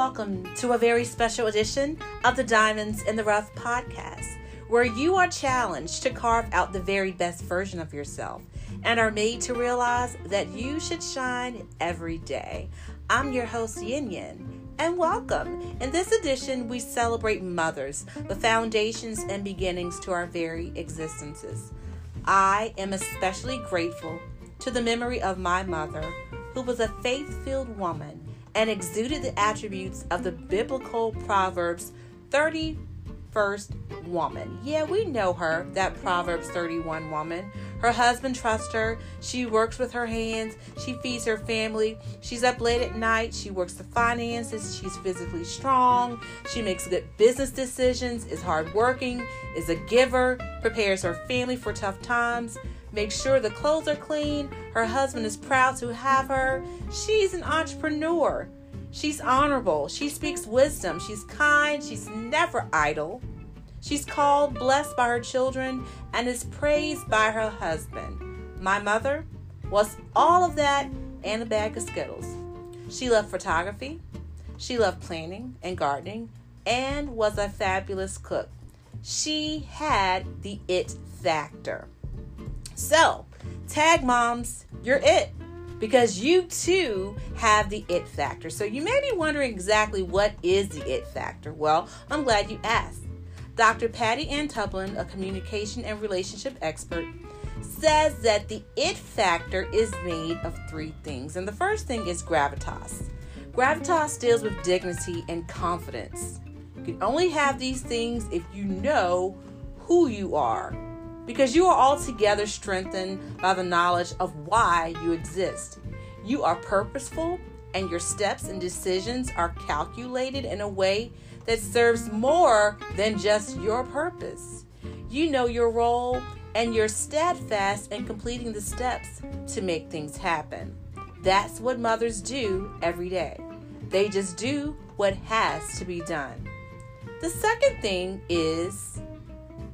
welcome to a very special edition of the Diamonds in the Rough podcast, where you are challenged to carve out the very best version of yourself and are made to realize that you should shine every day. I'm your host, Yin Yin, and welcome. In this edition, we celebrate mothers, the foundations and beginnings to our very existences. I am especially grateful to the memory of my mother, who was a faith filled woman and exuded the attributes of the biblical Proverbs 31st woman. Yeah, we know her, that Proverbs 31 woman. Her husband trusts her. She works with her hands. She feeds her family. She's up late at night. She works the finances. She's physically strong. She makes good business decisions, is hardworking, is a giver, prepares her family for tough times make sure the clothes are clean. Her husband is proud to have her. She's an entrepreneur. She's honorable. She speaks wisdom. She's kind. She's never idle. She's called, blessed by her children, and is praised by her husband. My mother was all of that and a bag of Skittles. She loved photography. She loved planning and gardening and was a fabulous cook. She had the it factor. So, tag moms, you're it because you too have the it factor. So, you may be wondering exactly what is the it factor. Well, I'm glad you asked. Dr. Patty Ann Tublin, a communication and relationship expert, says that the it factor is made of three things. And the first thing is gravitas. Gravitas deals with dignity and confidence. You can only have these things if you know who you are because you are altogether strengthened by the knowledge of why you exist. You are purposeful, and your steps and decisions are calculated in a way that serves more than just your purpose. You know your role, and you're steadfast in completing the steps to make things happen. That's what mothers do every day. They just do what has to be done. The second thing is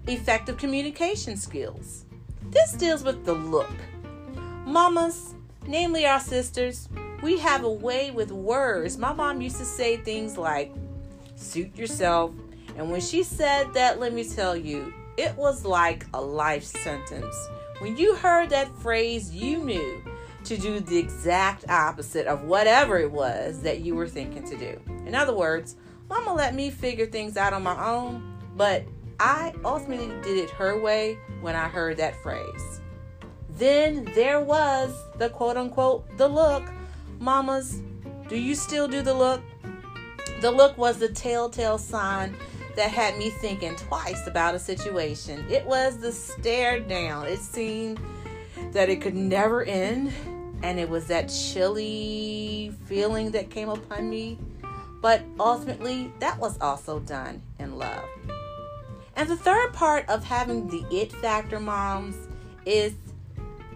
effective communication skills. This deals with the look. Mamas, namely our sisters, we have a way with words. My mom used to say things like, suit yourself. And when she said that, let me tell you, it was like a life sentence. When you heard that phrase, you knew to do the exact opposite of whatever it was that you were thinking to do. In other words, Mama let me figure things out on my own, but I ultimately did it her way when I heard that phrase. Then there was the quote unquote the look. Mamas, do you still do the look? The look was the telltale sign that had me thinking twice about a situation. It was the stare down. It seemed that it could never end, and it was that chilly feeling that came upon me. But ultimately, that was also done in love. And the third part of having the it factor moms is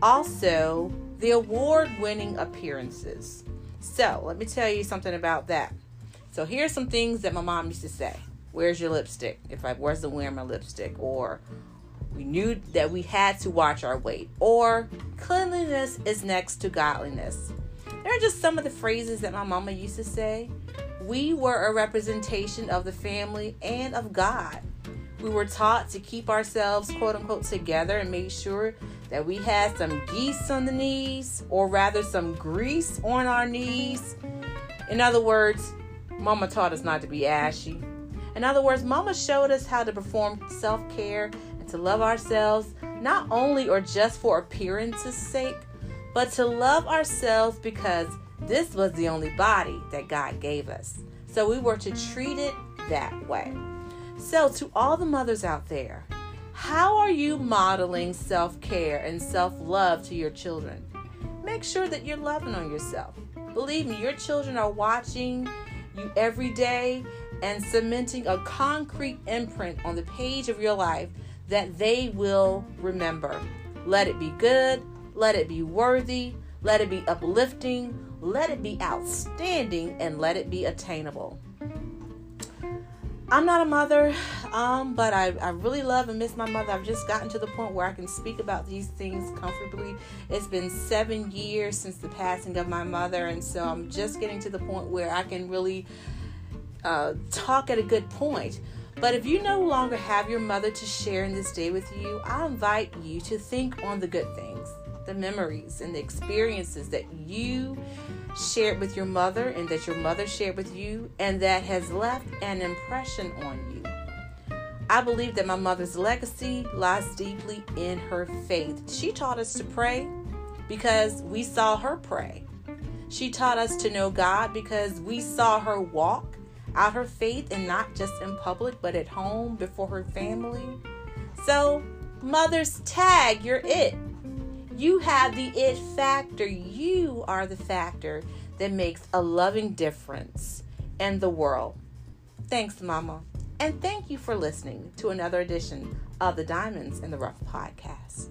also the award winning appearances. So, let me tell you something about that. So, here's some things that my mom used to say Where's your lipstick? If I wasn't wearing my lipstick, or we knew that we had to watch our weight, or cleanliness is next to godliness. There are just some of the phrases that my mama used to say. We were a representation of the family and of God. We were taught to keep ourselves, quote unquote, together and make sure that we had some geese on the knees, or rather, some grease on our knees. In other words, Mama taught us not to be ashy. In other words, Mama showed us how to perform self care and to love ourselves, not only or just for appearance's sake, but to love ourselves because this was the only body that God gave us. So we were to treat it that way. So, to all the mothers out there, how are you modeling self care and self love to your children? Make sure that you're loving on yourself. Believe me, your children are watching you every day and cementing a concrete imprint on the page of your life that they will remember. Let it be good, let it be worthy, let it be uplifting, let it be outstanding, and let it be attainable. I'm not a mother, um, but I, I really love and miss my mother. I've just gotten to the point where I can speak about these things comfortably. It's been seven years since the passing of my mother, and so I'm just getting to the point where I can really uh, talk at a good point. But if you no longer have your mother to share in this day with you, I invite you to think on the good things, the memories, and the experiences that you shared with your mother and that your mother shared with you, and that has left an impression on you. I believe that my mother's legacy lies deeply in her faith. She taught us to pray because we saw her pray. She taught us to know God because we saw her walk out her faith and not just in public but at home before her family. So, mothers, tag, you're it. You have the it factor. You are the factor that makes a loving difference in the world. Thanks, Mama. And thank you for listening to another edition of the Diamonds in the Rough podcast.